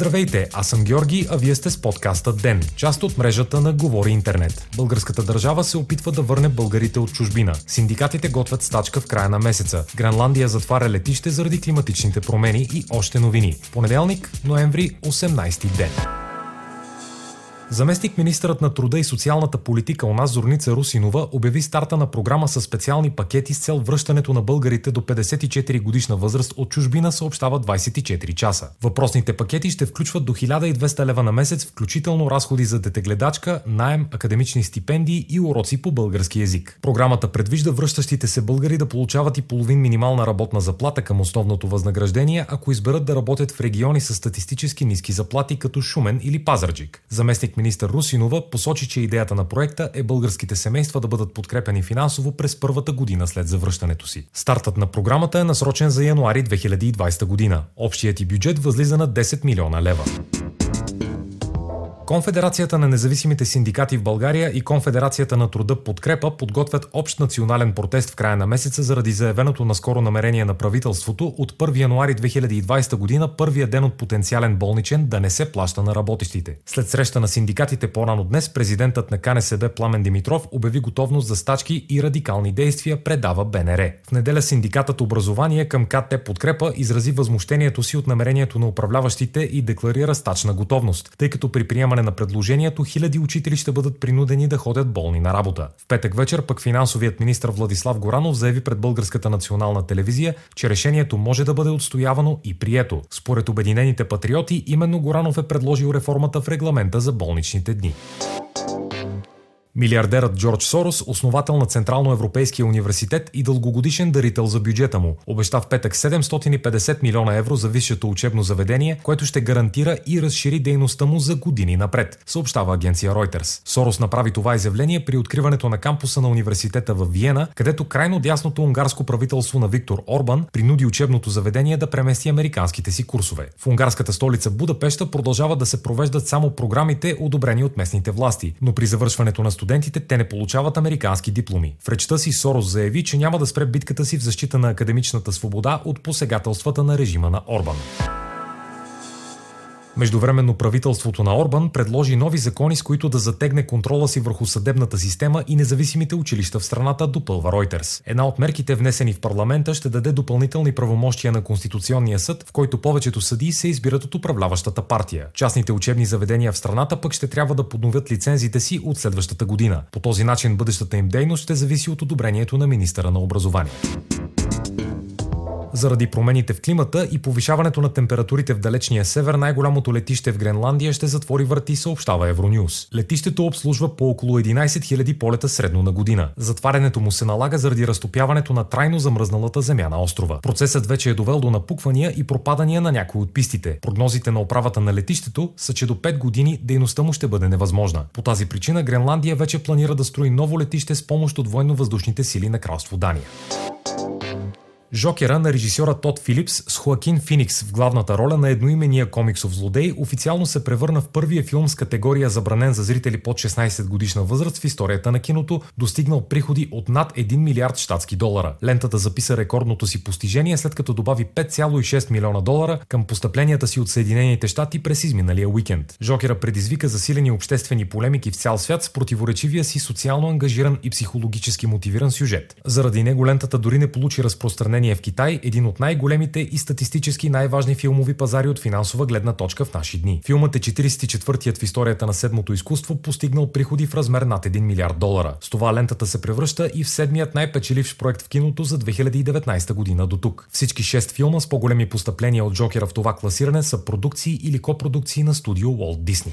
Здравейте, аз съм Георги, а вие сте с подкаста ДЕН, част от мрежата на Говори Интернет. Българската държава се опитва да върне българите от чужбина. Синдикатите готвят стачка в края на месеца. Гренландия затваря летище заради климатичните промени и още новини. Понеделник, ноември, 18 ден. Заместник министърът на труда и социалната политика у нас Зорница Русинова обяви старта на програма с специални пакети с цел връщането на българите до 54 годишна възраст от чужбина съобщава 24 часа. Въпросните пакети ще включват до 1200 лева на месец, включително разходи за детегледачка, найем, академични стипендии и уроци по български язик. Програмата предвижда връщащите се българи да получават и половин минимална работна заплата към основното възнаграждение, ако изберат да работят в региони с статистически ниски заплати като Шумен или Пазарджик. Заместник министър Русинова посочи, че идеята на проекта е българските семейства да бъдат подкрепени финансово през първата година след завръщането си. Стартът на програмата е насрочен за януари 2020 година. Общият и бюджет възлиза на 10 милиона лева. Конфедерацията на независимите синдикати в България и Конфедерацията на труда Подкрепа подготвят общ национален протест в края на месеца заради заявеното наскоро намерение на правителството от 1 януари 2020 година, първия ден от потенциален болничен, да не се плаща на работещите. След среща на синдикатите по-рано днес, президентът на КНСБ Пламен Димитров обяви готовност за стачки и радикални действия, предава БНР. В неделя синдикатът образование към КТ Подкрепа изрази възмущението си от намерението на управляващите и декларира стачна готовност, тъй като при приемане приемане на предложението, хиляди учители ще бъдат принудени да ходят болни на работа. В петък вечер пък финансовият министр Владислав Горанов заяви пред Българската национална телевизия, че решението може да бъде отстоявано и прието. Според Обединените патриоти, именно Горанов е предложил реформата в регламента за болничните дни. Милиардерът Джордж Сорос, основател на Централно-Европейския университет и дългогодишен дарител за бюджета му, обеща в петък 750 милиона евро за висшето учебно заведение, което ще гарантира и разшири дейността му за години напред, съобщава агенция Reuters. Сорос направи това изявление при откриването на кампуса на университета в Виена, където крайно дясното унгарско правителство на Виктор Орбан принуди учебното заведение да премести американските си курсове. В унгарската столица Будапешта продължават да се провеждат само програмите, одобрени от местните власти, но при завършването на студентите те не получават американски дипломи. В речта си Сорос заяви, че няма да спре битката си в защита на академичната свобода от посегателствата на режима на Орбан. Междувременно правителството на Орбан предложи нови закони, с които да затегне контрола си върху съдебната система и независимите училища в страната, допълва Reuters. Една от мерките, внесени в парламента, ще даде допълнителни правомощия на Конституционния съд, в който повечето съдии се избират от управляващата партия. Частните учебни заведения в страната пък ще трябва да подновят лицензите си от следващата година. По този начин бъдещата им дейност ще зависи от одобрението на министъра на образованието. Заради промените в климата и повишаването на температурите в далечния север, най-голямото летище в Гренландия ще затвори врати, съобщава Евронюс. Летището обслужва по около 11 000 полета средно на година. Затварянето му се налага заради разтопяването на трайно замръзналата земя на острова. Процесът вече е довел до напуквания и пропадания на някои от пистите. Прогнозите на управата на летището са, че до 5 години дейността му ще бъде невъзможна. По тази причина Гренландия вече планира да строи ново летище с помощ от военно-въздушните сили на кралство Дания. Жокера на режисьора Тод Филипс с Хоакин Финикс в главната роля на едноимения комиксов злодей официално се превърна в първия филм с категория забранен за зрители под 16 годишна възраст в историята на киното, достигнал приходи от над 1 милиард щатски долара. Лентата записа рекордното си постижение след като добави 5,6 милиона долара към постъпленията си от Съединените щати през изминалия уикенд. Жокера предизвика засилени обществени полемики в цял свят с противоречивия си социално ангажиран и психологически мотивиран сюжет. Заради него лентата дори не получи разпространение разпространение в Китай, един от най-големите и статистически най-важни филмови пазари от финансова гледна точка в наши дни. Филмът е 44-тият в историята на седмото изкуство, постигнал приходи в размер над 1 милиард долара. С това лентата се превръща и в седмият най-печеливш проект в киното за 2019 година до тук. Всички 6 филма с по-големи постъпления от Джокера в това класиране са продукции или копродукции на студио Walt Disney.